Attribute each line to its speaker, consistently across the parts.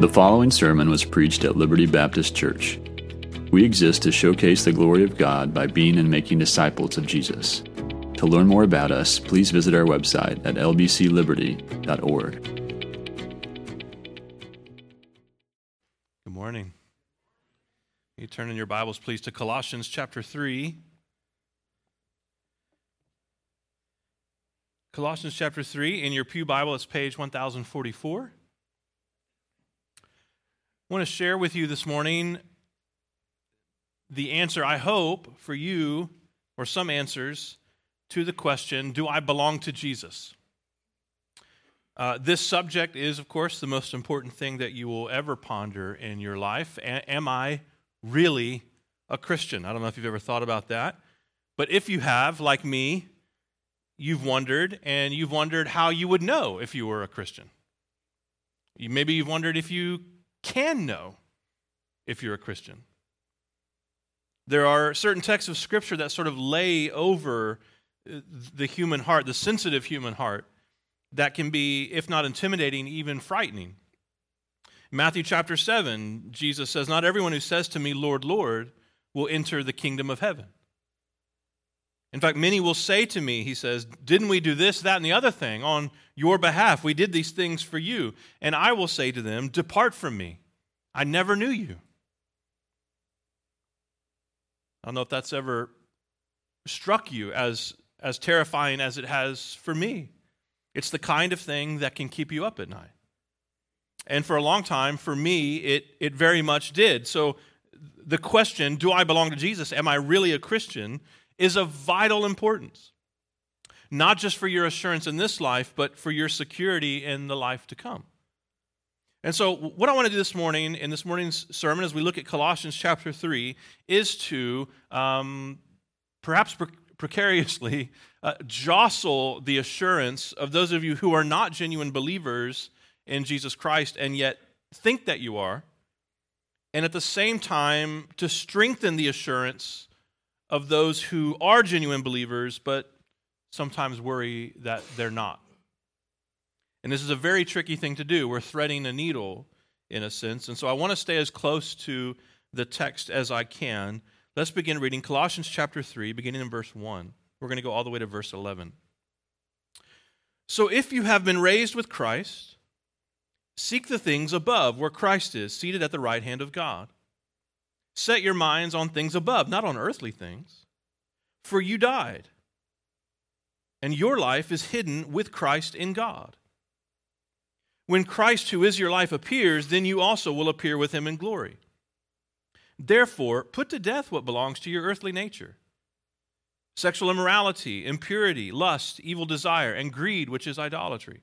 Speaker 1: The following sermon was preached at Liberty Baptist Church. We exist to showcase the glory of God by being and making disciples of Jesus. To learn more about us, please visit our website at lbcliberty.org.
Speaker 2: Good morning. You turn in your Bibles, please, to Colossians chapter 3. Colossians chapter 3. In your Pew Bible, it's page 1044. I want to share with you this morning the answer, I hope, for you, or some answers to the question Do I belong to Jesus? Uh, this subject is, of course, the most important thing that you will ever ponder in your life. A- am I really a Christian? I don't know if you've ever thought about that. But if you have, like me, you've wondered, and you've wondered how you would know if you were a Christian. You, maybe you've wondered if you can know if you're a Christian. There are certain texts of Scripture that sort of lay over uh, the human heart, the sensitive human heart, that can be, if not intimidating, even frightening. Matthew chapter 7, Jesus says, Not everyone who says to me, Lord, Lord, will enter the kingdom of heaven. In fact, many will say to me, he says, Didn't we do this, that, and the other thing on your behalf? We did these things for you. And I will say to them, Depart from me. I never knew you. I don't know if that's ever struck you as, as terrifying as it has for me. It's the kind of thing that can keep you up at night. And for a long time, for me, it, it very much did. So the question, do I belong to Jesus? Am I really a Christian? Is of vital importance, not just for your assurance in this life, but for your security in the life to come. And so, what I want to do this morning in this morning's sermon, as we look at Colossians chapter 3, is to um, perhaps pre- precariously uh, jostle the assurance of those of you who are not genuine believers in Jesus Christ and yet think that you are, and at the same time to strengthen the assurance of those who are genuine believers, but sometimes worry that they're not. And this is a very tricky thing to do. We're threading a needle in a sense. And so I want to stay as close to the text as I can. Let's begin reading Colossians chapter 3, beginning in verse 1. We're going to go all the way to verse 11. So if you have been raised with Christ, seek the things above where Christ is, seated at the right hand of God. Set your minds on things above, not on earthly things. For you died, and your life is hidden with Christ in God. When Christ, who is your life, appears, then you also will appear with him in glory. Therefore, put to death what belongs to your earthly nature sexual immorality, impurity, lust, evil desire, and greed, which is idolatry.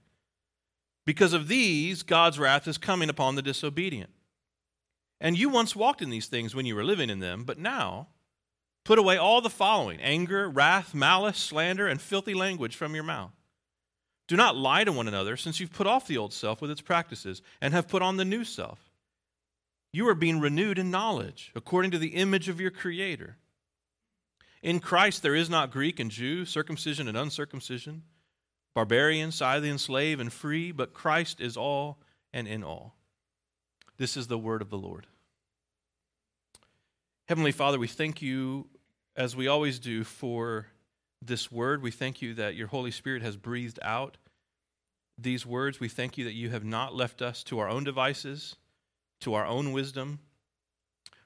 Speaker 2: Because of these, God's wrath is coming upon the disobedient. And you once walked in these things when you were living in them, but now put away all the following anger, wrath, malice, slander, and filthy language from your mouth. Do not lie to one another, since you've put off the old self with its practices and have put on the new self. You are being renewed in knowledge, according to the image of your Creator. In Christ there is not Greek and Jew, circumcision and uncircumcision, barbarian, Scythian, slave, and free, but Christ is all and in all. This is the word of the Lord. Heavenly Father, we thank you, as we always do, for this word. We thank you that your Holy Spirit has breathed out these words. We thank you that you have not left us to our own devices, to our own wisdom,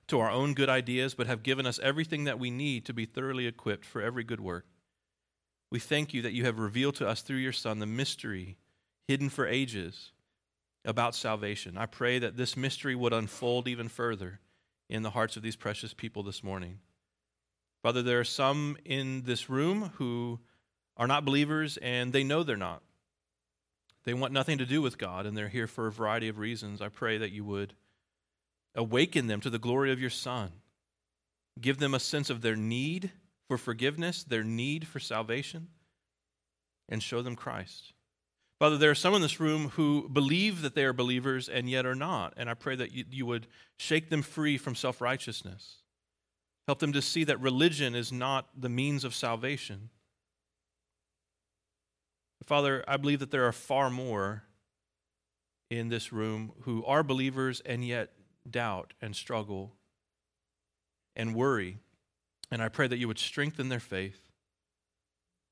Speaker 2: to our own good ideas, but have given us everything that we need to be thoroughly equipped for every good work. We thank you that you have revealed to us through your Son the mystery hidden for ages about salvation. I pray that this mystery would unfold even further in the hearts of these precious people this morning. Father, there are some in this room who are not believers and they know they're not. They want nothing to do with God and they're here for a variety of reasons. I pray that you would awaken them to the glory of your Son. Give them a sense of their need for forgiveness, their need for salvation, and show them Christ. Father, there are some in this room who believe that they are believers and yet are not. And I pray that you, you would shake them free from self righteousness. Help them to see that religion is not the means of salvation. Father, I believe that there are far more in this room who are believers and yet doubt and struggle and worry. And I pray that you would strengthen their faith,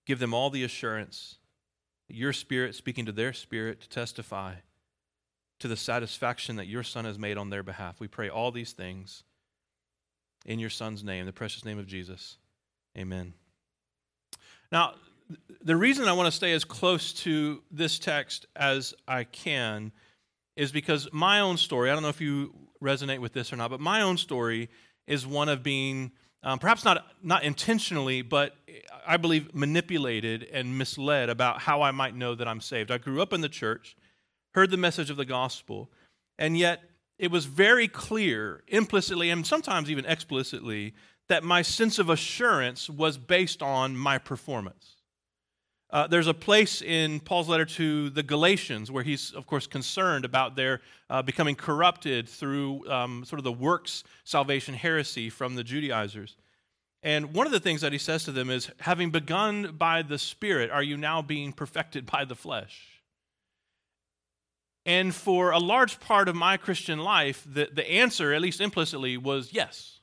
Speaker 2: give them all the assurance, your spirit speaking to their spirit to testify to the satisfaction that your Son has made on their behalf. We pray all these things in your Son's name, the precious name of Jesus. Amen. Now, the reason I want to stay as close to this text as I can is because my own story, I don't know if you resonate with this or not, but my own story is one of being um, perhaps not, not intentionally, but I believe manipulated and misled about how I might know that I'm saved. I grew up in the church, heard the message of the gospel, and yet it was very clear, implicitly and sometimes even explicitly, that my sense of assurance was based on my performance. Uh, there's a place in Paul's letter to the Galatians where he's, of course, concerned about their uh, becoming corrupted through um, sort of the works salvation heresy from the Judaizers. And one of the things that he says to them is, having begun by the Spirit, are you now being perfected by the flesh? And for a large part of my Christian life, the, the answer, at least implicitly, was yes.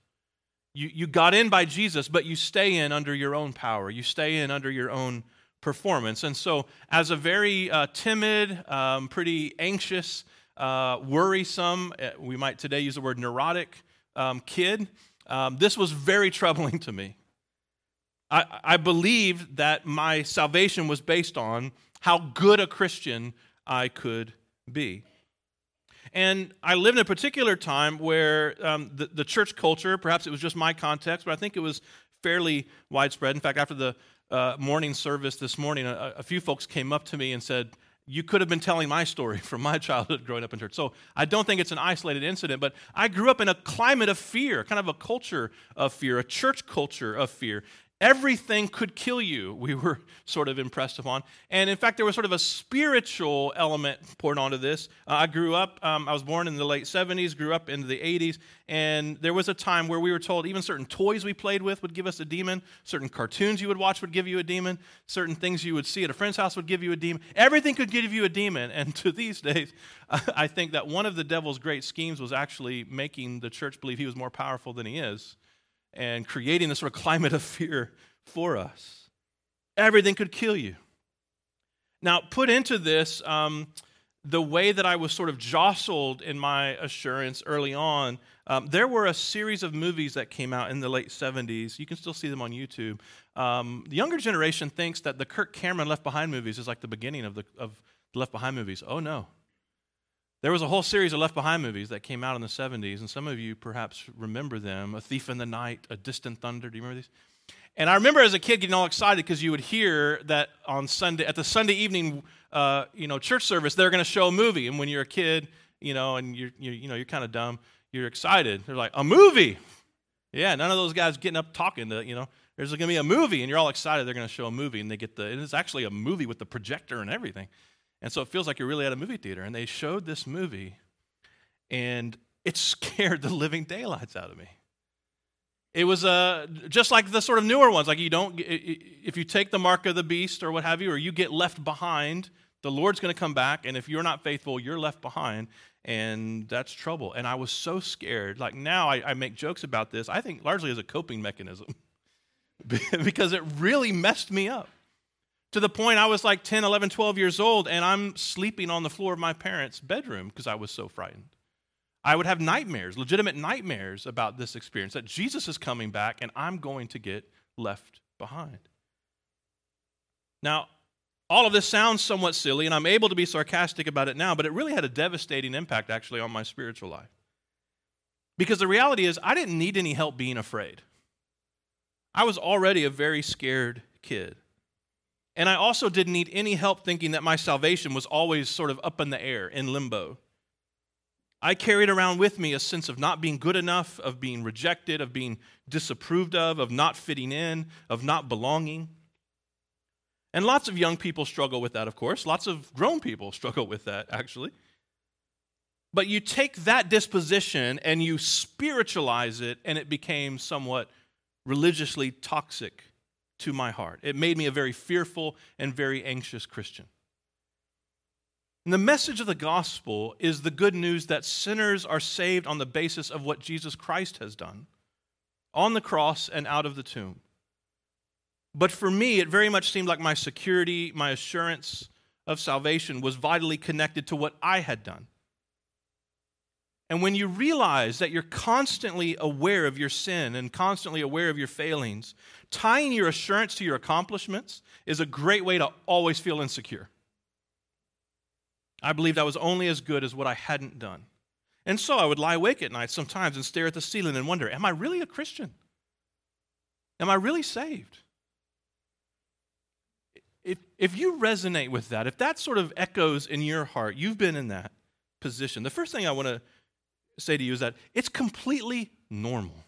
Speaker 2: You, you got in by Jesus, but you stay in under your own power. You stay in under your own performance. And so, as a very uh, timid, um, pretty anxious, uh, worrisome, uh, we might today use the word neurotic um, kid, um, this was very troubling to me. I, I believed that my salvation was based on how good a Christian I could be. And I lived in a particular time where um, the, the church culture, perhaps it was just my context, but I think it was fairly widespread. In fact, after the uh, morning service this morning, a, a, few folks came up to me and said, You could have been telling my story from my childhood growing up in church. So I don't think it's an isolated incident, but I grew up in a climate of fear, kind of a culture of fear, a church culture of fear. Everything could kill you, we were sort of impressed upon. And in fact, there was sort of a spiritual element poured onto this. Uh, I grew up, um, I was born in the late 70s, grew up into the 80s, and there was a time where we were told even certain toys we played with would give us a demon, certain cartoons you would watch would give you a demon, certain things you would see at a friend's house would give you a demon. Everything could give you a demon. And to these days, I think that one of the devil's great schemes was actually making the church believe he was more powerful than he is and creating this sort of climate of fear for us. Everything could kill you. Now, put into this um, the way that I was sort of jostled in my assurance early on. Um, there were a series of movies that came out in the late 70s. You can still see them on YouTube. Um, the younger generation thinks that the Kirk Cameron Left Behind movies is like the beginning of the, of the Left Behind movies. Oh, no. There was a whole series of Left Behind movies that came out in the 70s, and some of you perhaps remember them A Thief in the Night, A Distant Thunder. Do you remember these? And I remember as a kid getting all excited because you would hear that on Sunday, at the Sunday evening, uh, you know, church service, they're going to show a movie. And when you're a kid, you know, and you're, you're you know, you're kind of dumb, you're excited. They're like, a movie. Yeah, none of those guys getting up talking to, you know, there's going to be a movie, and you're all excited they're going to show a movie, and they get the, and it's actually a movie with the projector and everything. And so it feels like you're really at a movie theater. And they showed this movie, and it scared the living daylights out of me. It was uh, just like the sort of newer ones. Like you don't, if you take the mark of the beast or what have you, or you get left behind, the Lord's going to come back. And if you're not faithful, you're left behind. And that's trouble. And I was so scared. Like now I, I make jokes about this, I think largely as a coping mechanism because it really messed me up to the point I was like 10, 11, 12 years old, and I'm sleeping on the floor of my parents' bedroom because I was so frightened. I would have nightmares, legitimate nightmares about this experience that Jesus is coming back and I'm going to get left behind. Now, all of this sounds somewhat silly, and I'm able to be sarcastic about it now, but it really had a devastating impact actually on my spiritual life. Because the reality is, I didn't need any help being afraid. I was already a very scared kid. And I also didn't need any help thinking that my salvation was always sort of up in the air, in limbo. I carried around with me a sense of not being good enough, of being rejected, of being disapproved of, of not fitting in, of not belonging. And lots of young people struggle with that, of course. Lots of grown people struggle with that, actually. But you take that disposition and you spiritualize it, and it became somewhat religiously toxic to my heart. It made me a very fearful and very anxious Christian. And the message of the gospel is the good news that sinners are saved on the basis of what Jesus Christ has done on the cross and out of the tomb. But for me, it very much seemed like my security, my assurance of salvation was vitally connected to what I had done. And when you realize that you're constantly aware of your sin and constantly aware of your failings, tying your assurance to your accomplishments is a great way to always feel insecure. I believed I was only as good as what I hadn't done. And so I would lie awake at night sometimes and stare at the ceiling and wonder, am I really a Christian? Am I really saved? If, if you resonate with that, if that sort of echoes in your heart, you've been in that position. The first thing I want to say to you is that it's completely normal.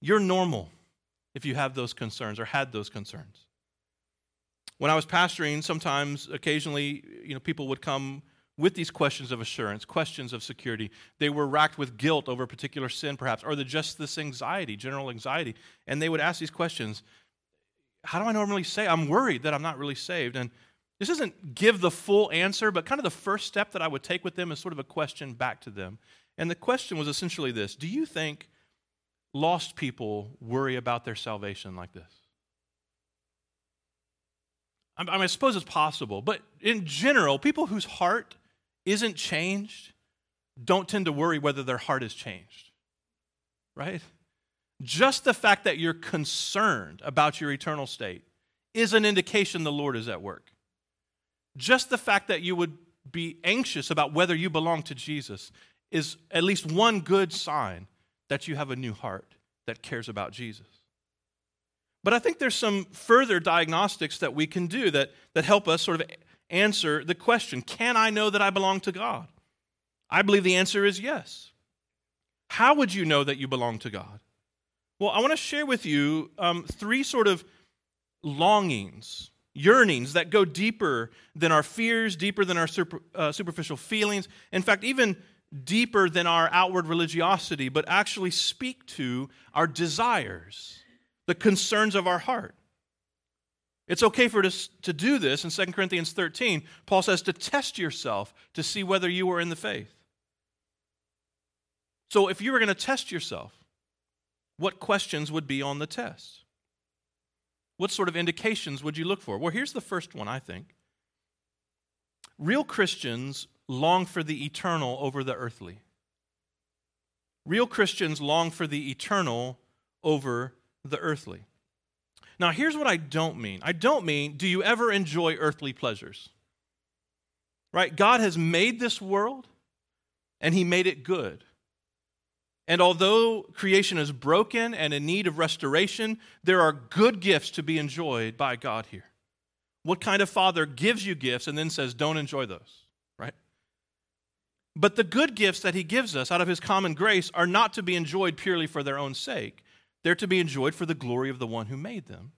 Speaker 2: You're normal if you have those concerns or had those concerns. When I was pastoring, sometimes, occasionally, you know, people would come with these questions of assurance, questions of security. They were racked with guilt over a particular sin, perhaps, or the, just this anxiety, general anxiety. And they would ask these questions How do I normally say? I'm worried that I'm not really saved. And this doesn't give the full answer, but kind of the first step that I would take with them is sort of a question back to them. And the question was essentially this Do you think lost people worry about their salvation like this? I, mean, I suppose it's possible, but in general, people whose heart isn't changed don't tend to worry whether their heart is changed, right? Just the fact that you're concerned about your eternal state is an indication the Lord is at work. Just the fact that you would be anxious about whether you belong to Jesus is at least one good sign that you have a new heart that cares about Jesus. But I think there's some further diagnostics that we can do that, that help us sort of answer the question Can I know that I belong to God? I believe the answer is yes. How would you know that you belong to God? Well, I want to share with you um, three sort of longings yearnings that go deeper than our fears, deeper than our super, uh, superficial feelings, in fact, even deeper than our outward religiosity, but actually speak to our desires, the concerns of our heart. It's okay for us to do this in 2 Corinthians 13. Paul says to test yourself to see whether you are in the faith. So, if you were going to test yourself, what questions would be on the test? What sort of indications would you look for? Well, here's the first one, I think. Real Christians long for the eternal over the earthly. Real Christians long for the eternal over the earthly. Now, here's what I don't mean I don't mean, do you ever enjoy earthly pleasures? Right? God has made this world and He made it good. And although creation is broken and in need of restoration, there are good gifts to be enjoyed by God here. What kind of father gives you gifts and then says, don't enjoy those, right? But the good gifts that he gives us out of his common grace are not to be enjoyed purely for their own sake, they're to be enjoyed for the glory of the one who made them.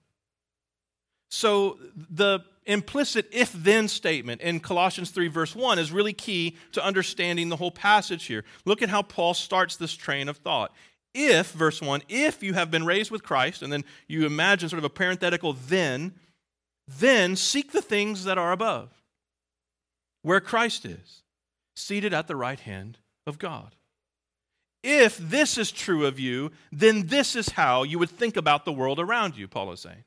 Speaker 2: So the implicit if then statement in Colossians 3, verse 1, is really key to understanding the whole passage here. Look at how Paul starts this train of thought. If, verse 1, if you have been raised with Christ, and then you imagine sort of a parenthetical then, then seek the things that are above, where Christ is, seated at the right hand of God. If this is true of you, then this is how you would think about the world around you, Paul is saying.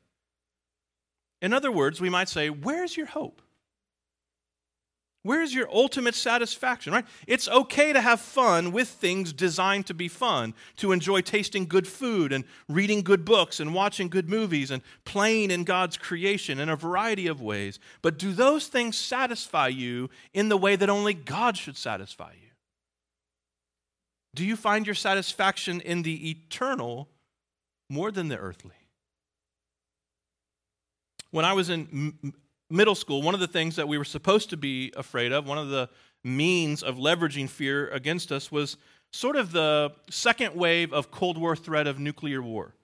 Speaker 2: In other words, we might say, Where's your hope? Where's your ultimate satisfaction, right? It's okay to have fun with things designed to be fun, to enjoy tasting good food and reading good books and watching good movies and playing in God's creation in a variety of ways. But do those things satisfy you in the way that only God should satisfy you? Do you find your satisfaction in the eternal more than the earthly? When I was in m- middle school, one of the things that we were supposed to be afraid of, one of the means of leveraging fear against us, was sort of the second wave of Cold War threat of nuclear war.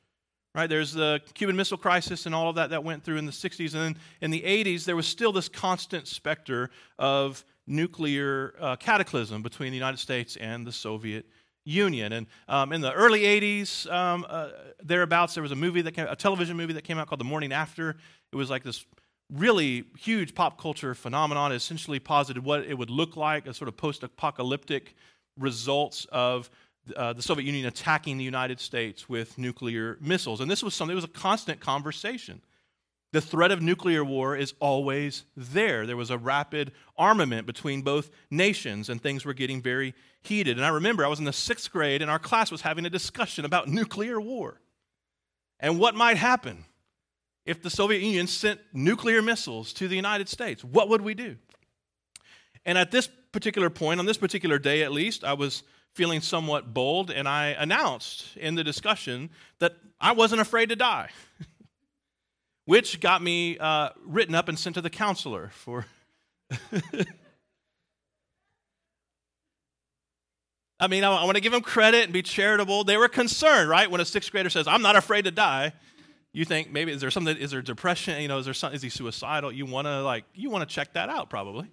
Speaker 2: Right? There's the Cuban Missile Crisis and all of that that went through in the 60s. And then in the 80s, there was still this constant specter of nuclear uh, cataclysm between the United States and the Soviet Union. And um, in the early 80s, um, uh, thereabouts, there was a movie that came, a television movie that came out called The Morning After. It was like this really huge pop culture phenomenon. It essentially posited what it would look like, a sort of post apocalyptic results of uh, the Soviet Union attacking the United States with nuclear missiles. And this was something, it was a constant conversation. The threat of nuclear war is always there. There was a rapid armament between both nations, and things were getting very heated. And I remember I was in the sixth grade, and our class was having a discussion about nuclear war and what might happen if the Soviet Union sent nuclear missiles to the United States. What would we do? And at this particular point, on this particular day at least, I was feeling somewhat bold, and I announced in the discussion that I wasn't afraid to die, which got me uh, written up and sent to the counselor for. I mean, I, want to give them credit and be charitable. They were concerned, right? When a sixth grader says, I'm not afraid to die, you think maybe is there something, is there depression? You know, is there is he suicidal? You want to like, you want to check that out probably.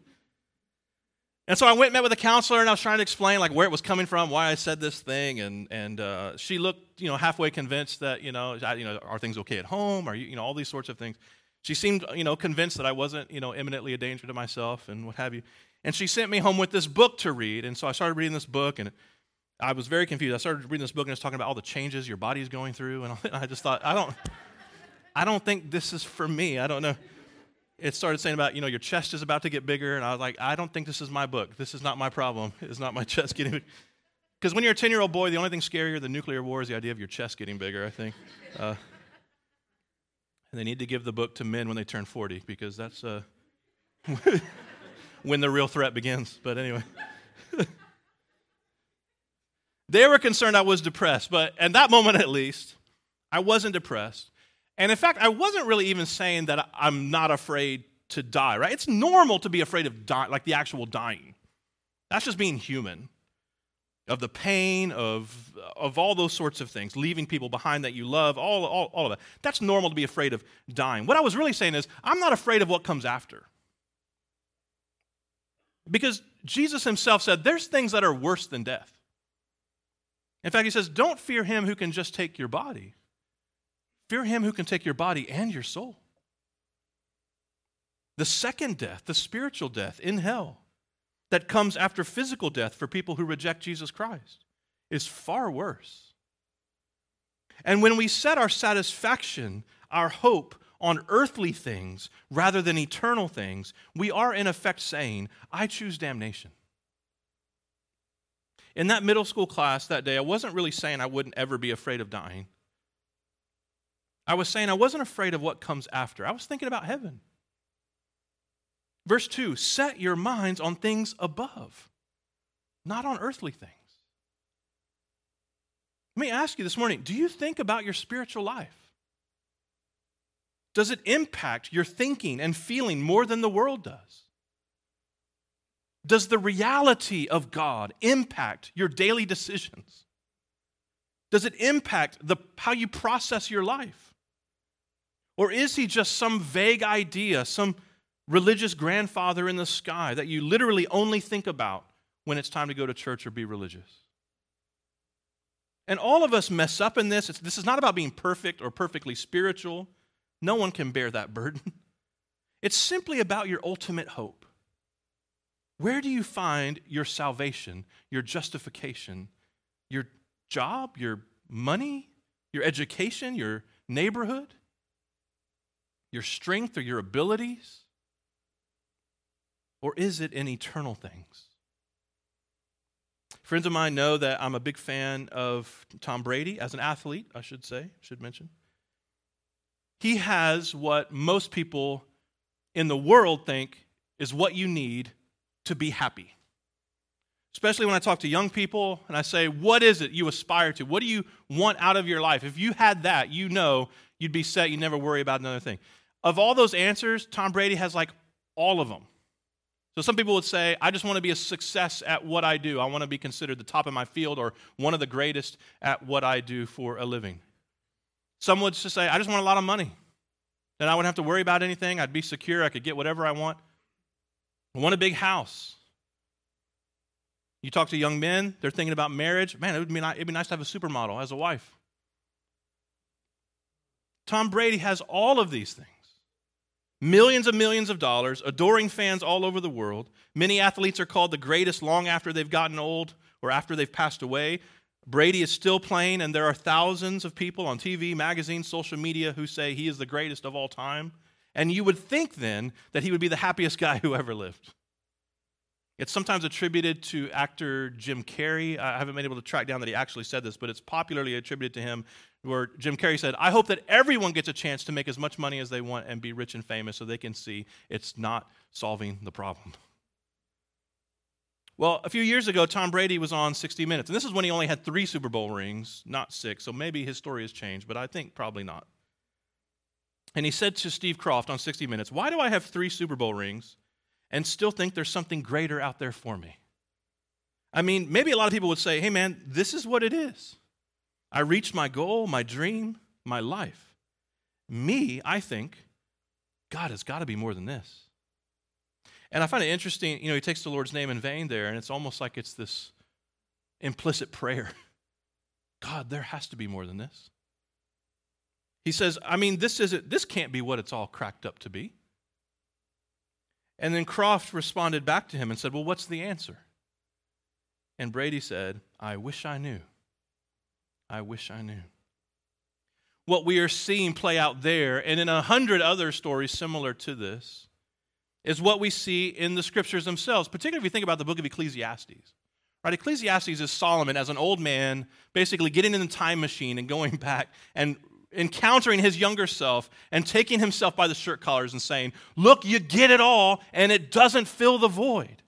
Speaker 2: And so I went and met with a counselor, and I was trying to explain like where it was coming from, why I said this thing, and and uh, she looked, you know, halfway convinced that you know, I, you know, are things okay at home? Are you, you know, all these sorts of things. She seemed, you know, convinced that I wasn't, you know, imminently a danger to myself and what have you. And she sent me home with this book to read, and so I started reading this book, and I was very confused. I started reading this book, and it's talking about all the changes your body is going through, and I just thought, I don't, I don't think this is for me. I don't know it started saying about, you know, your chest is about to get bigger. And I was like, I don't think this is my book. This is not my problem. It's not my chest getting bigger. Because when you're a 10 year old boy, the only thing scarier than nuclear war is the idea of your chest getting bigger, I think. Uh, and they need to give the book to men when they turn 40 because that's uh, when the real threat begins. But anyway. they were concerned I was depressed, but at that moment at least, I wasn't depressed. And in fact, I wasn't really even saying that I'm not afraid to die, right? It's normal to be afraid of dying, like the actual dying. That's just being human. Of the pain, of, of all those sorts of things, leaving people behind that you love, all, all, all of that. That's normal to be afraid of dying. What I was really saying is, I'm not afraid of what comes after. Because Jesus himself said, there's things that are worse than death. In fact, he says, don't fear him who can just take your body Fear him who can take your body and your soul. The second death, the spiritual death in hell, that comes after physical death for people who reject Jesus Christ, is far worse. And when we set our satisfaction, our hope, on earthly things rather than eternal things, we are in effect saying, I choose damnation. In that middle school class that day, I wasn't really saying I wouldn't ever be afraid of dying. I was saying I wasn't afraid of what comes after. I was thinking about heaven. Verse 2 set your minds on things above, not on earthly things. Let me ask you this morning do you think about your spiritual life? Does it impact your thinking and feeling more than the world does? Does the reality of God impact your daily decisions? Does it impact the, how you process your life? Or is he just some vague idea, some religious grandfather in the sky that you literally only think about when it's time to go to church or be religious? And all of us mess up in this. It's, this is not about being perfect or perfectly spiritual. No one can bear that burden. It's simply about your ultimate hope. Where do you find your salvation, your justification, your job, your money, your education, your neighborhood? Your strength or your abilities? Or is it in eternal things? Friends of mine know that I'm a big fan of Tom Brady as an athlete, I should say, should mention. He has what most people in the world think is what you need to be happy. Especially when I talk to young people and I say, What is it you aspire to? What do you want out of your life? If you had that, you know you'd be set, you'd never worry about another thing. Of all those answers, Tom Brady has like all of them. So some people would say, I just want to be a success at what I do. I want to be considered the top of my field or one of the greatest at what I do for a living. Some would just say, I just want a lot of money. Then I wouldn't have to worry about anything. I'd be secure. I could get whatever I want. I want a big house. You talk to young men, they're thinking about marriage. Man, it would be nice, it'd be nice to have a supermodel as a wife. Tom Brady has all of these things. Millions and millions of dollars, adoring fans all over the world. Many athletes are called the greatest long after they've gotten old or after they've passed away. Brady is still playing, and there are thousands of people on TV, magazines, social media who say he is the greatest of all time. And you would think then that he would be the happiest guy who ever lived. It's sometimes attributed to actor Jim Carrey. I haven't been able to track down that he actually said this, but it's popularly attributed to him where Jim Carrey said, I hope that everyone gets a chance to make as much money as they want and be rich and famous so they can see it's not solving the problem. Well, a few years ago, Tom Brady was on 60 Minutes, and this is when he only had three Super Bowl rings, not six, so maybe his story has changed, but I think probably not. And he said to Steve Kroft on 60 Minutes, Why do I have three Super Bowl rings and still think there's something greater out there for me? I mean, maybe a lot of people would say, Hey, man, this is what it is. I reached my goal, my dream, my life. Me, I think, God has got to be more than this. And I find it interesting, you know, he takes the Lord's name in vain there, and it's almost like it's this implicit prayer God, there has to be more than this. He says, I mean, this isn't this can't be what it's all cracked up to be. And then Kroft responded back to him and said, Well, what's the answer? And Brady said, I wish I knew. I wish I knew. What we are seeing play out there, and in a hundred other stories similar to this, is what we see in the scriptures themselves, particularly if you think about the book of Ecclesiastes. Right? Ecclesiastes is Solomon as an old man, basically getting in the time machine and going back and encountering his younger self and taking himself by the shirt collars and saying, Look, you get it all, and it doesn't fill the void.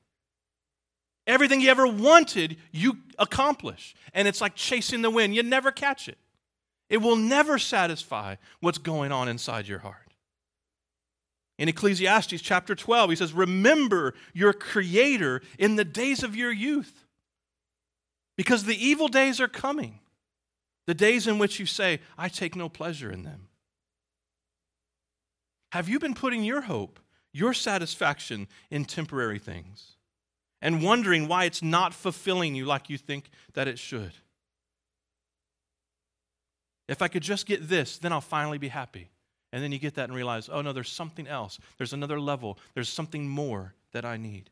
Speaker 2: Everything you ever wanted, you accomplish. And it's like chasing the wind. You never catch it. It will never satisfy what's going on inside your heart. In Ecclesiastes chapter 12, he says, Remember your Creator in the days of your youth, because the evil days are coming, the days in which you say, I take no pleasure in them. Have you been putting your hope, your satisfaction in temporary things? and wondering why it's not fulfilling you like you think that it should. If I could just get this, then I'll finally be happy. And then you get that and realize, oh no, there's something else. There's another level. There's something more that I need.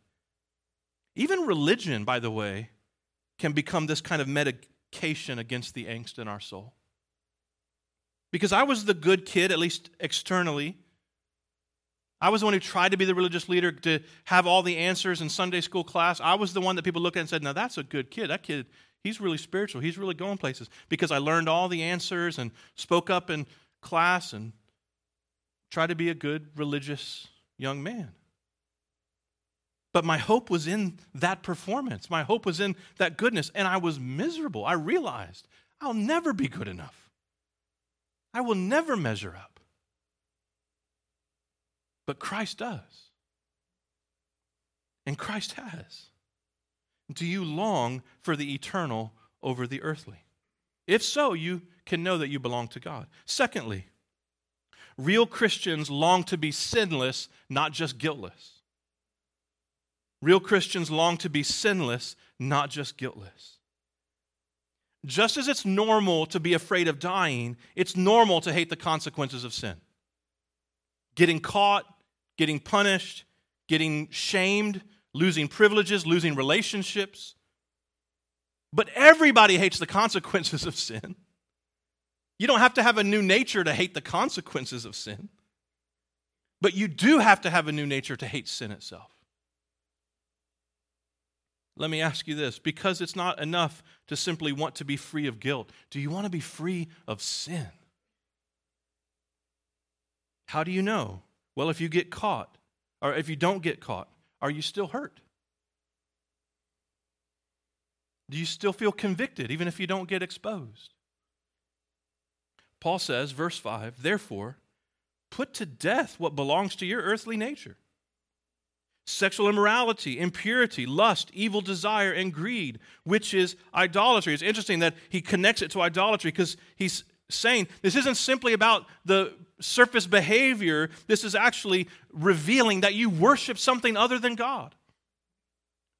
Speaker 2: Even religion, by the way, can become this kind of against the angst in our soul. Because I was the good kid, at least externally, I was the one who tried to be the religious leader to have all the answers in Sunday school class. I was the one that people looked at and said, Now that's a good kid. That kid, he's really spiritual. He's really going places because I learned all the answers and spoke up in class and tried to be a good religious young man. But my hope was in that performance. My hope was in that goodness. And I was miserable. I realized I'll never be good enough. I will never measure up. But Christ does. And Christ has. Do you long for the eternal over the earthly? If so, you can know that you belong to God. Secondly, real Christians long to be sinless, not just guiltless. Real Christians long to be sinless, not just guiltless. Just as it's normal to be afraid of dying, it's normal to hate the consequences of sin. Getting caught, getting punished, getting shamed, losing privileges, losing relationships. But everybody hates the consequences of sin. You don't have to have a new nature to hate the consequences of sin. But you do have to have a new nature to hate sin itself. Let me ask you this because it's not enough to simply want to be free of guilt, do you want to be free of sin? How do you know? Well, if you get caught, or if you don't get caught, are you still hurt? Do you still feel convicted even if you don't get exposed? Paul says, verse 5, therefore, put to death what belongs to your earthly nature sexual immorality, impurity, lust, evil desire, and greed, which is idolatry. It's interesting that he connects it to idolatry because he's saying this isn't simply about the surface behavior, this is actually revealing that you worship something other than God.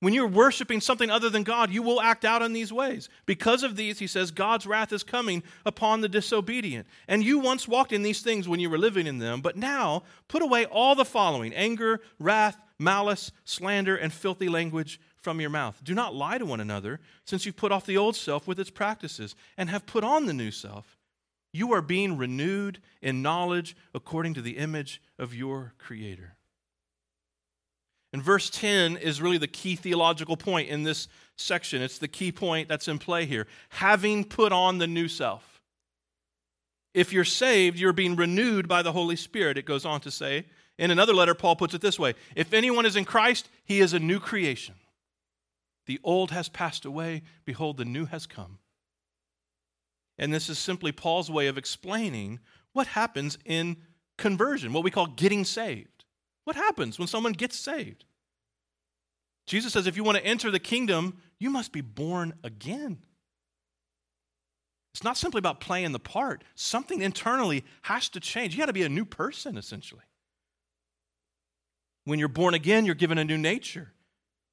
Speaker 2: When you're worshiping something other than God, you will act out in these ways. Because of these, he says, God's wrath is coming upon the disobedient. And you once walked in these things when you were living in them, but now put away all the following anger, wrath, malice, slander, and filthy language from your mouth. Do not lie to one another, since you've put off the old self with its practices and have put on the new self. You are being renewed in knowledge according to the image of your Creator. And verse 10 is really the key theological point in this section. It's the key point that's in play here. Having put on the new self. If you're saved, you're being renewed by the Holy Spirit, it goes on to say. In another letter, Paul puts it this way If anyone is in Christ, he is a new creation. The old has passed away, behold, the new has come. And this is simply Paul's way of explaining what happens in conversion, what we call getting saved. What happens when someone gets saved? Jesus says if you want to enter the kingdom, you must be born again. It's not simply about playing the part, something internally has to change. You got to be a new person, essentially. When you're born again, you're given a new nature.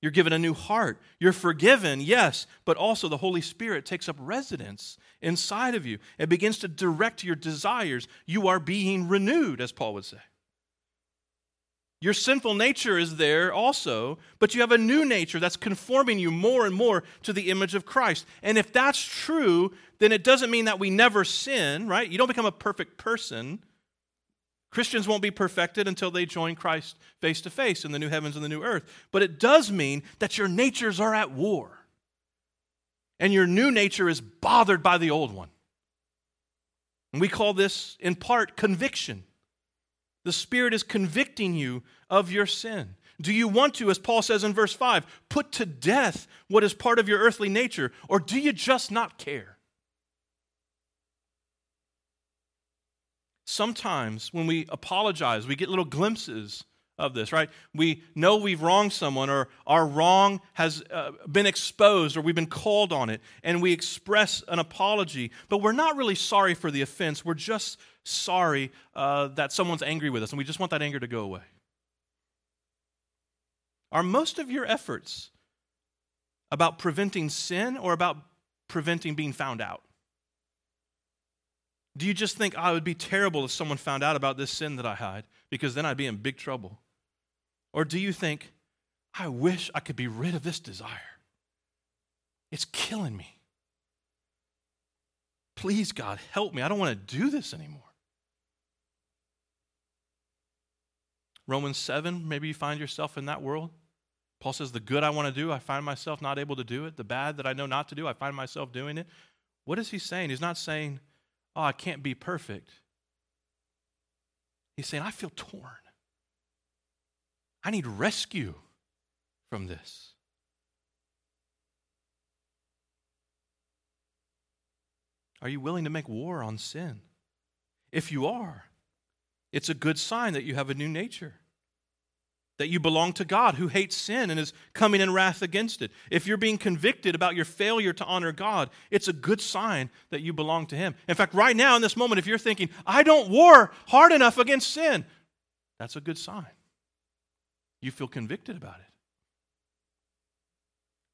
Speaker 2: You're given a new heart. You're forgiven, yes, but also the Holy Spirit takes up residence inside of you and begins to direct your desires. You are being renewed, as Paul would say. Your sinful nature is there also, but you have a new nature that's conforming you more and more to the image of Christ. And if that's true, then it doesn't mean that we never sin, right? You don't become a perfect person. Christians won't be perfected until they join Christ face to face in the new heavens and the new earth. But it does mean that your natures are at war. And your new nature is bothered by the old one. And we call this, in part, conviction. The Spirit is convicting you of your sin. Do you want to, as Paul says in verse 5, put to death what is part of your earthly nature, or do you just not care? Sometimes when we apologize, we get little glimpses of this, right? We know we've wronged someone or our wrong has uh, been exposed or we've been called on it, and we express an apology, but we're not really sorry for the offense. We're just sorry uh, that someone's angry with us, and we just want that anger to go away. Are most of your efforts about preventing sin or about preventing being found out? Do you just think, oh, it would be terrible if someone found out about this sin that I hide because then I'd be in big trouble? Or do you think, I wish I could be rid of this desire? It's killing me. Please, God, help me. I don't want to do this anymore. Romans 7, maybe you find yourself in that world. Paul says, The good I want to do, I find myself not able to do it. The bad that I know not to do, I find myself doing it. What is he saying? He's not saying, Oh, I can't be perfect. He's saying, I feel torn. I need rescue from this. Are you willing to make war on sin? If you are, it's a good sign that you have a new nature, that you belong to God who hates sin and is coming in wrath against it. If you're being convicted about your failure to honor God, it's a good sign that you belong to Him. In fact, right now in this moment, if you're thinking, I don't war hard enough against sin, that's a good sign. You feel convicted about it.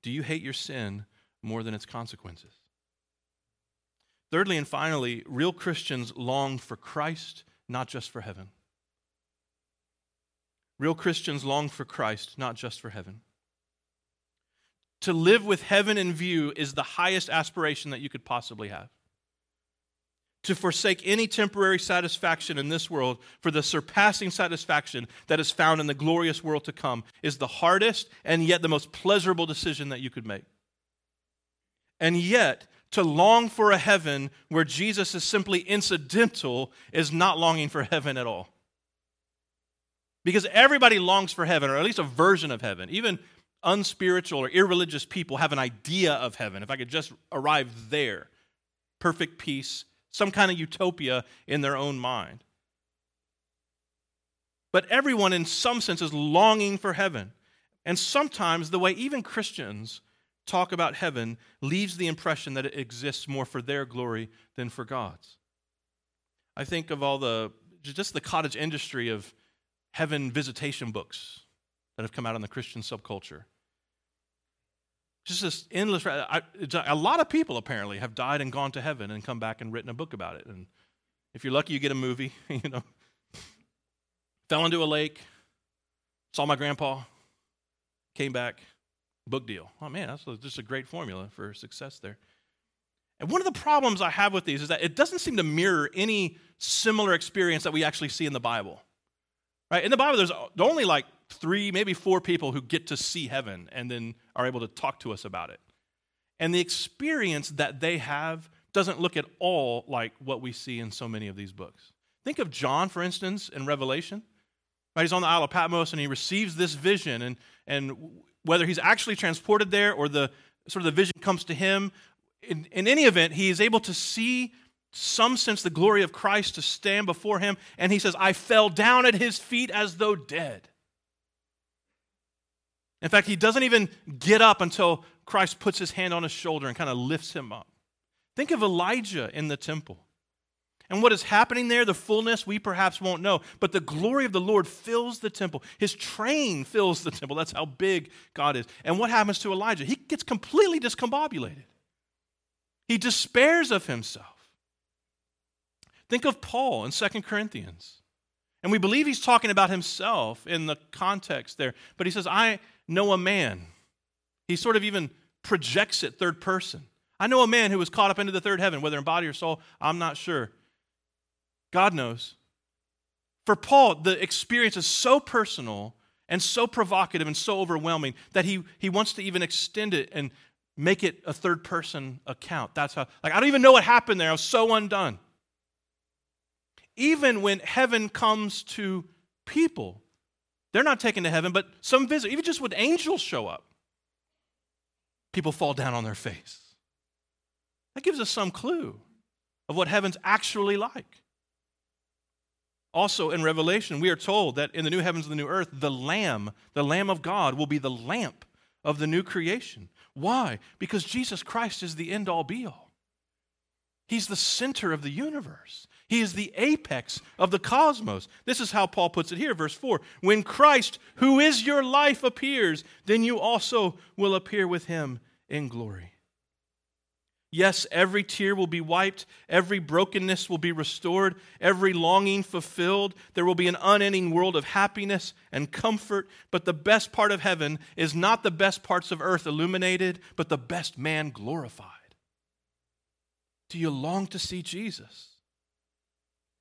Speaker 2: Do you hate your sin more than its consequences? Thirdly and finally, real Christians long for Christ not just for heaven. Real Christians long for Christ, not just for heaven. To live with heaven in view is the highest aspiration that you could possibly have. To forsake any temporary satisfaction in this world for the surpassing satisfaction that is found in the glorious world to come is the hardest and yet the most pleasurable decision that you could make. And yet, to long for a heaven where Jesus is simply incidental is not longing for heaven at all. Because everybody longs for heaven, or at least a version of heaven. Even unspiritual or irreligious people have an idea of heaven. If I could just arrive there, perfect peace, some kind of utopia in their own mind. But everyone, in some sense, is longing for heaven. And sometimes, the way even Christians talk about heaven leaves the impression that it exists more for their glory than for God's. I think of all the, just the cottage industry of heaven visitation books that have come out in the Christian subculture. Just this endless. I, a lot of people apparently have died and gone to heaven and come back and written a book about it. And if you're lucky, you get a movie. You know, fell into a lake, saw my grandpa, came back, book deal. Oh man, that's just a great formula for success there. And one of the problems I have with these is that it doesn't seem to mirror any similar experience that we actually see in the Bible. Right? In the Bible, there's only like three, maybe four people who get to see heaven and then are able to talk to us about it. And the experience that they have doesn't look at all like what we see in so many of these books. Think of John, for instance, in Revelation. Right? He's on the Isle of Patmos and he receives this vision, and, and whether he's actually transported there or the sort of the vision comes to him, in, in any event, he is able to see some sense the glory of Christ to stand before him, and he says, I fell down at his feet as though dead. In fact, he doesn't even get up until Christ puts his hand on his shoulder and kind of lifts him up. Think of Elijah in the temple. And what is happening there, the fullness, we perhaps won't know. But the glory of the Lord fills the temple. His train fills the temple. That's how big God is. And what happens to Elijah? He gets completely discombobulated, he despairs of himself. Think of Paul in 2 Corinthians. And we believe he's talking about himself in the context there. But he says, I know a man. He sort of even projects it third person. I know a man who was caught up into the third heaven, whether in body or soul, I'm not sure. God knows. For Paul, the experience is so personal and so provocative and so overwhelming that he, he wants to even extend it and make it a third person account. That's how, like, I don't even know what happened there. I was so undone. Even when heaven comes to people, they're not taken to heaven, but some visit, even just when angels show up, people fall down on their face. That gives us some clue of what heaven's actually like. Also in Revelation, we are told that in the new heavens and the new earth, the Lamb, the Lamb of God, will be the lamp of the new creation. Why? Because Jesus Christ is the end all be all. He's the center of the universe. He is the apex of the cosmos. This is how Paul puts it here, verse 4. When Christ, who is your life, appears, then you also will appear with him in glory. Yes, every tear will be wiped, every brokenness will be restored, every longing fulfilled. There will be an unending world of happiness and comfort. But the best part of heaven is not the best parts of earth illuminated, but the best man glorified. Do you long to see Jesus?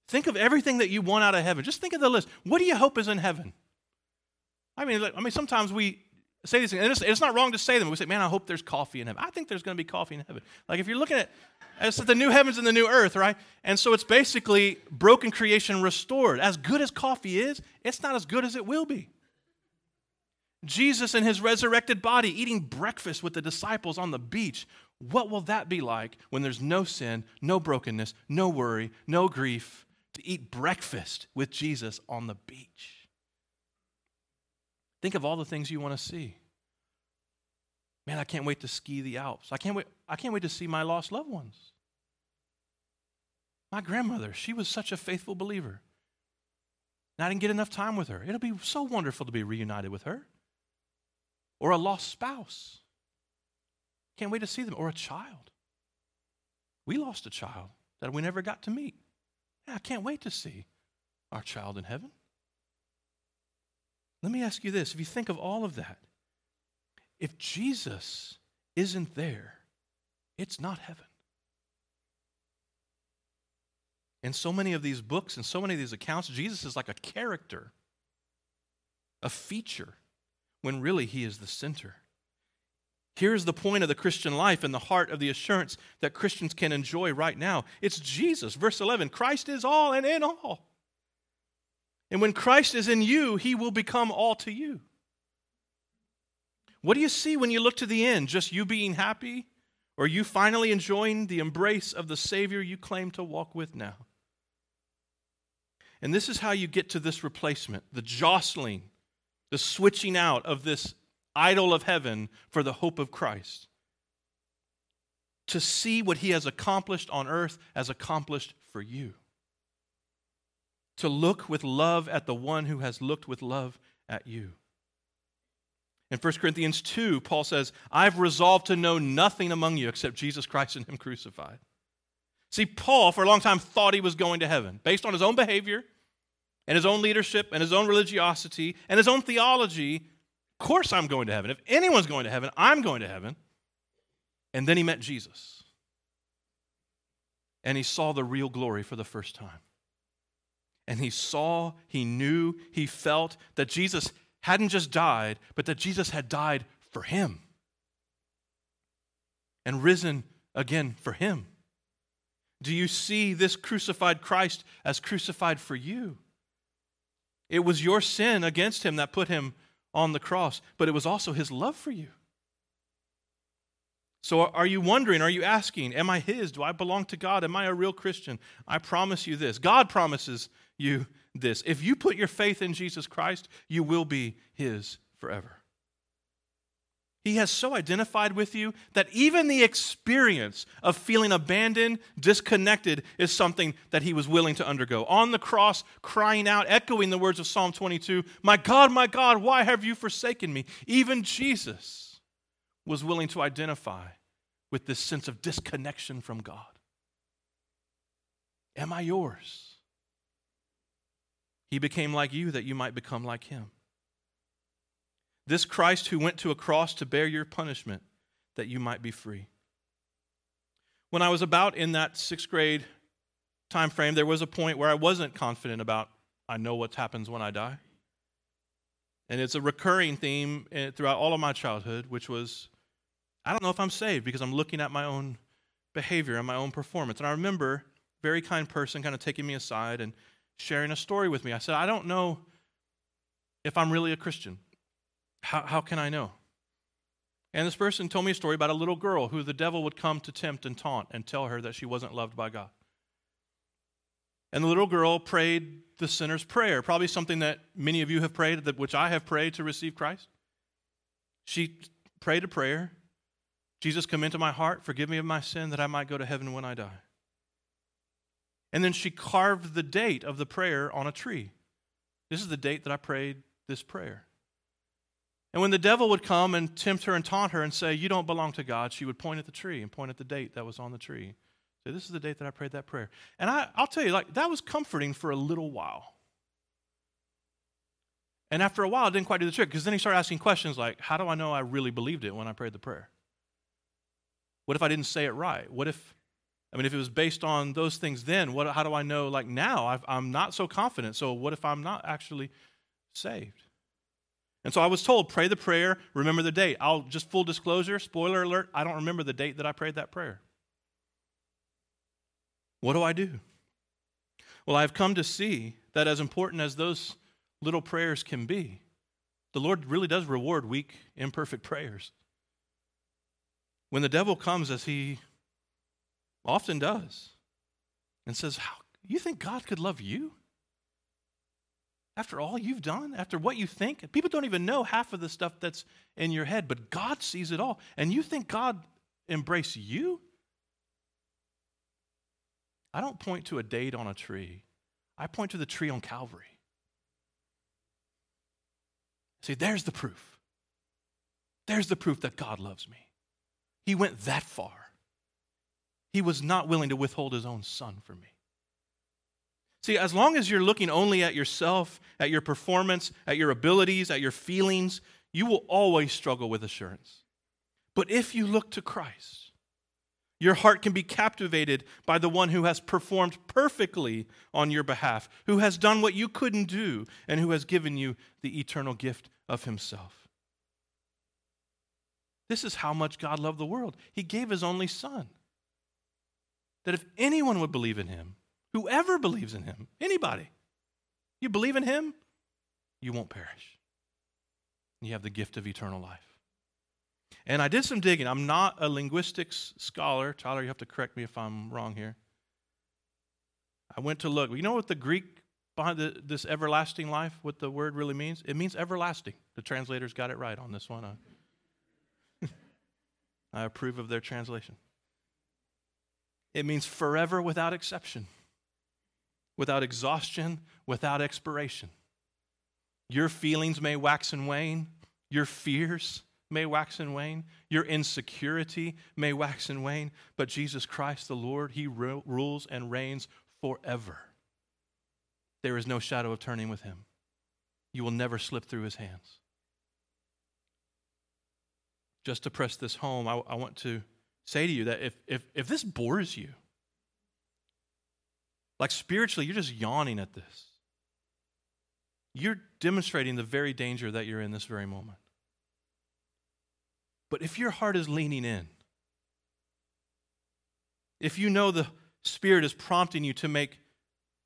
Speaker 2: Think of everything that you want out of heaven. Just think of the list. What do you hope is in heaven? I mean, I mean, sometimes we say these things, and it's, it's, not wrong to say them. We say, man, I hope there's coffee in heaven. I think there's going to be coffee in heaven. Like if you're looking at it's the new heavens and the new earth, right? And so it's basically broken creation restored. As good as coffee is, it's not as good as it will be. Jesus in his resurrected body eating breakfast with the disciples on the beach. What will that be like when there's no sin, no brokenness, no worry, no grief eat breakfast with Jesus on the beach? Think of all the things you want to see. Man, I can't wait to ski the Alps. I can't wait, I can't wait to see my lost loved ones. My grandmother, she was such a faithful believer. And I didn't get enough time with her. It'll be so wonderful to be reunited with her. Or a lost spouse. Can't wait to see them. Or a child. We lost a child that we never got to meet. I can't wait to see our child in heaven. Let me ask you this if you think of all of that, if Jesus isn't there, it's not heaven. In so many of these books and so many of these accounts, Jesus is like a character, a feature, when really he is the center. Here's the point of the Christian life and the heart of the assurance that Christians can enjoy right now. It's Jesus. Verse 11 Christ is all and in all. And when Christ is in you, he will become all to you. What do you see when you look to the end? Just you being happy? Or you finally enjoying the embrace of the Savior you claim to walk with now? And this is how you get to this replacement the jostling, the switching out of this idol of heaven for the hope of Christ. To see what he has accomplished on earth as accomplished for you to look with love at the one who has looked with love at you. In 1 Corinthians 2, Paul says, I've resolved to know nothing among you except Jesus Christ and Him crucified. See, Paul, for a long time, thought he was going to heaven based on his own behavior and his own leadership and his own religiosity and his own theology. Of course, I'm going to heaven. If anyone's going to heaven, I'm going to heaven. And then he met Jesus. And he saw the real glory for the first time. And he saw, he knew, he felt that Jesus hadn't just died, but that Jesus had died for him and risen again for him. Do you see this crucified Christ as crucified for you? It was your sin against him that put him on the cross, but it was also his love for you. So, are you wondering, are you asking, Am I his? Do I belong to God? Am I a real Christian? I promise you this God promises you this. If you put your faith in Jesus Christ, you will be his forever. He has so identified with you that even the experience of feeling abandoned, disconnected, is something that he was willing to undergo. On the cross, crying out, echoing the words of Psalm 22 My God, my God, why have you forsaken me? Even Jesus was willing to identify with this sense of disconnection from God. Am I yours? He became like you that you might become like him. This Christ who went to a cross to bear your punishment that you might be free. When I was about in that sixth grade time frame, there was a point where I wasn't confident about, I know what happens when I die. And it's a recurring theme eh, throughout all of my childhood, which was, I don't know if I'm saved because I'm looking at my own behavior and my own performance. And I remember a very kind person kind of taking me aside and sharing a story with me. I said, I don't know if I'm really a Christian. How, how can I know? And this person told me a story about a little girl who the devil would come to tempt and taunt and tell her that she wasn't loved by God. And the little girl prayed the sinner's prayer, probably something that many of you have prayed, which I have prayed to receive Christ. She prayed a prayer Jesus, come into my heart, forgive me of my sin, that I might go to heaven when I die. And then she carved the date of the prayer on a tree. This is the date that I prayed this prayer. And when the devil would come and tempt her and taunt her and say, You don't belong to God, she would point at the tree and point at the date that was on the tree. Say, This is the date that I prayed that prayer. And I, I'll tell you, like, that was comforting for a little while. And after a while, it didn't quite do the trick because then he started asking questions like, How do I know I really believed it when I prayed the prayer? What if I didn't say it right? What if, I mean, if it was based on those things then, what, how do I know, like now, i I'm not so confident. So what if I'm not actually saved? And so I was told, pray the prayer, remember the date. I'll just full disclosure, spoiler alert, I don't remember the date that I prayed that prayer. What do I do? Well, I've come to see that as important as those little prayers can be, the Lord really does reward weak, imperfect prayers. When the devil comes, as he often does, and says, How you think God could love you? After all you've done, after what you think, people don't even know half of the stuff that's in your head, but God sees it all. And you think God embrace you? I don't point to a date on a tree. I point to the tree on Calvary. See, there's the proof. There's the proof that God loves me. He went that far. He was not willing to withhold his own son for me. See, as long as you're looking only at yourself, at your performance, at your abilities, at your feelings, you will always struggle with assurance. But if you look to Christ, your heart can be captivated by the one who has performed perfectly on your behalf, who has done what you couldn't do, and who has given you the eternal gift of himself. This is how much God loved the world. He gave his only Son. That if anyone would believe in him, Whoever believes in him, anybody, you believe in him, you won't perish. You have the gift of eternal life. And I did some digging. I'm not a linguistics scholar. Tyler, you have to correct me if I'm wrong here. I went to look. You know what the Greek behind the, this everlasting life, what the word really means? It means everlasting. The translators got it right on this one. I, I approve of their translation. It means forever without exception without exhaustion, without expiration. Your feelings may wax and wane. Your fears may wax and wane, your insecurity may wax and wane, but Jesus Christ, the Lord, He rules and reigns forever. There is no shadow of turning with Him. You will never slip through His hands. Just to press this home, I, I want to say to you that if, if, if this bores you, like spiritually, you're just yawning at this. You're demonstrating the very danger that you're in this very moment. But if your heart is leaning in, if you know the Spirit is prompting you to make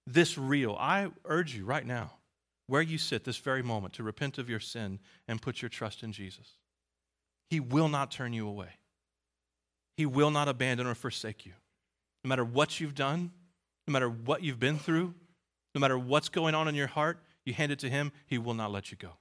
Speaker 2: this real, I urge you right now, where you sit this very moment, to repent of your sin and put your trust in Jesus. He will not turn you away, He will not abandon or forsake you. No matter what you've done, no matter what you've been through, no matter what's going on in your heart, you hand it to Him, He will not let you go.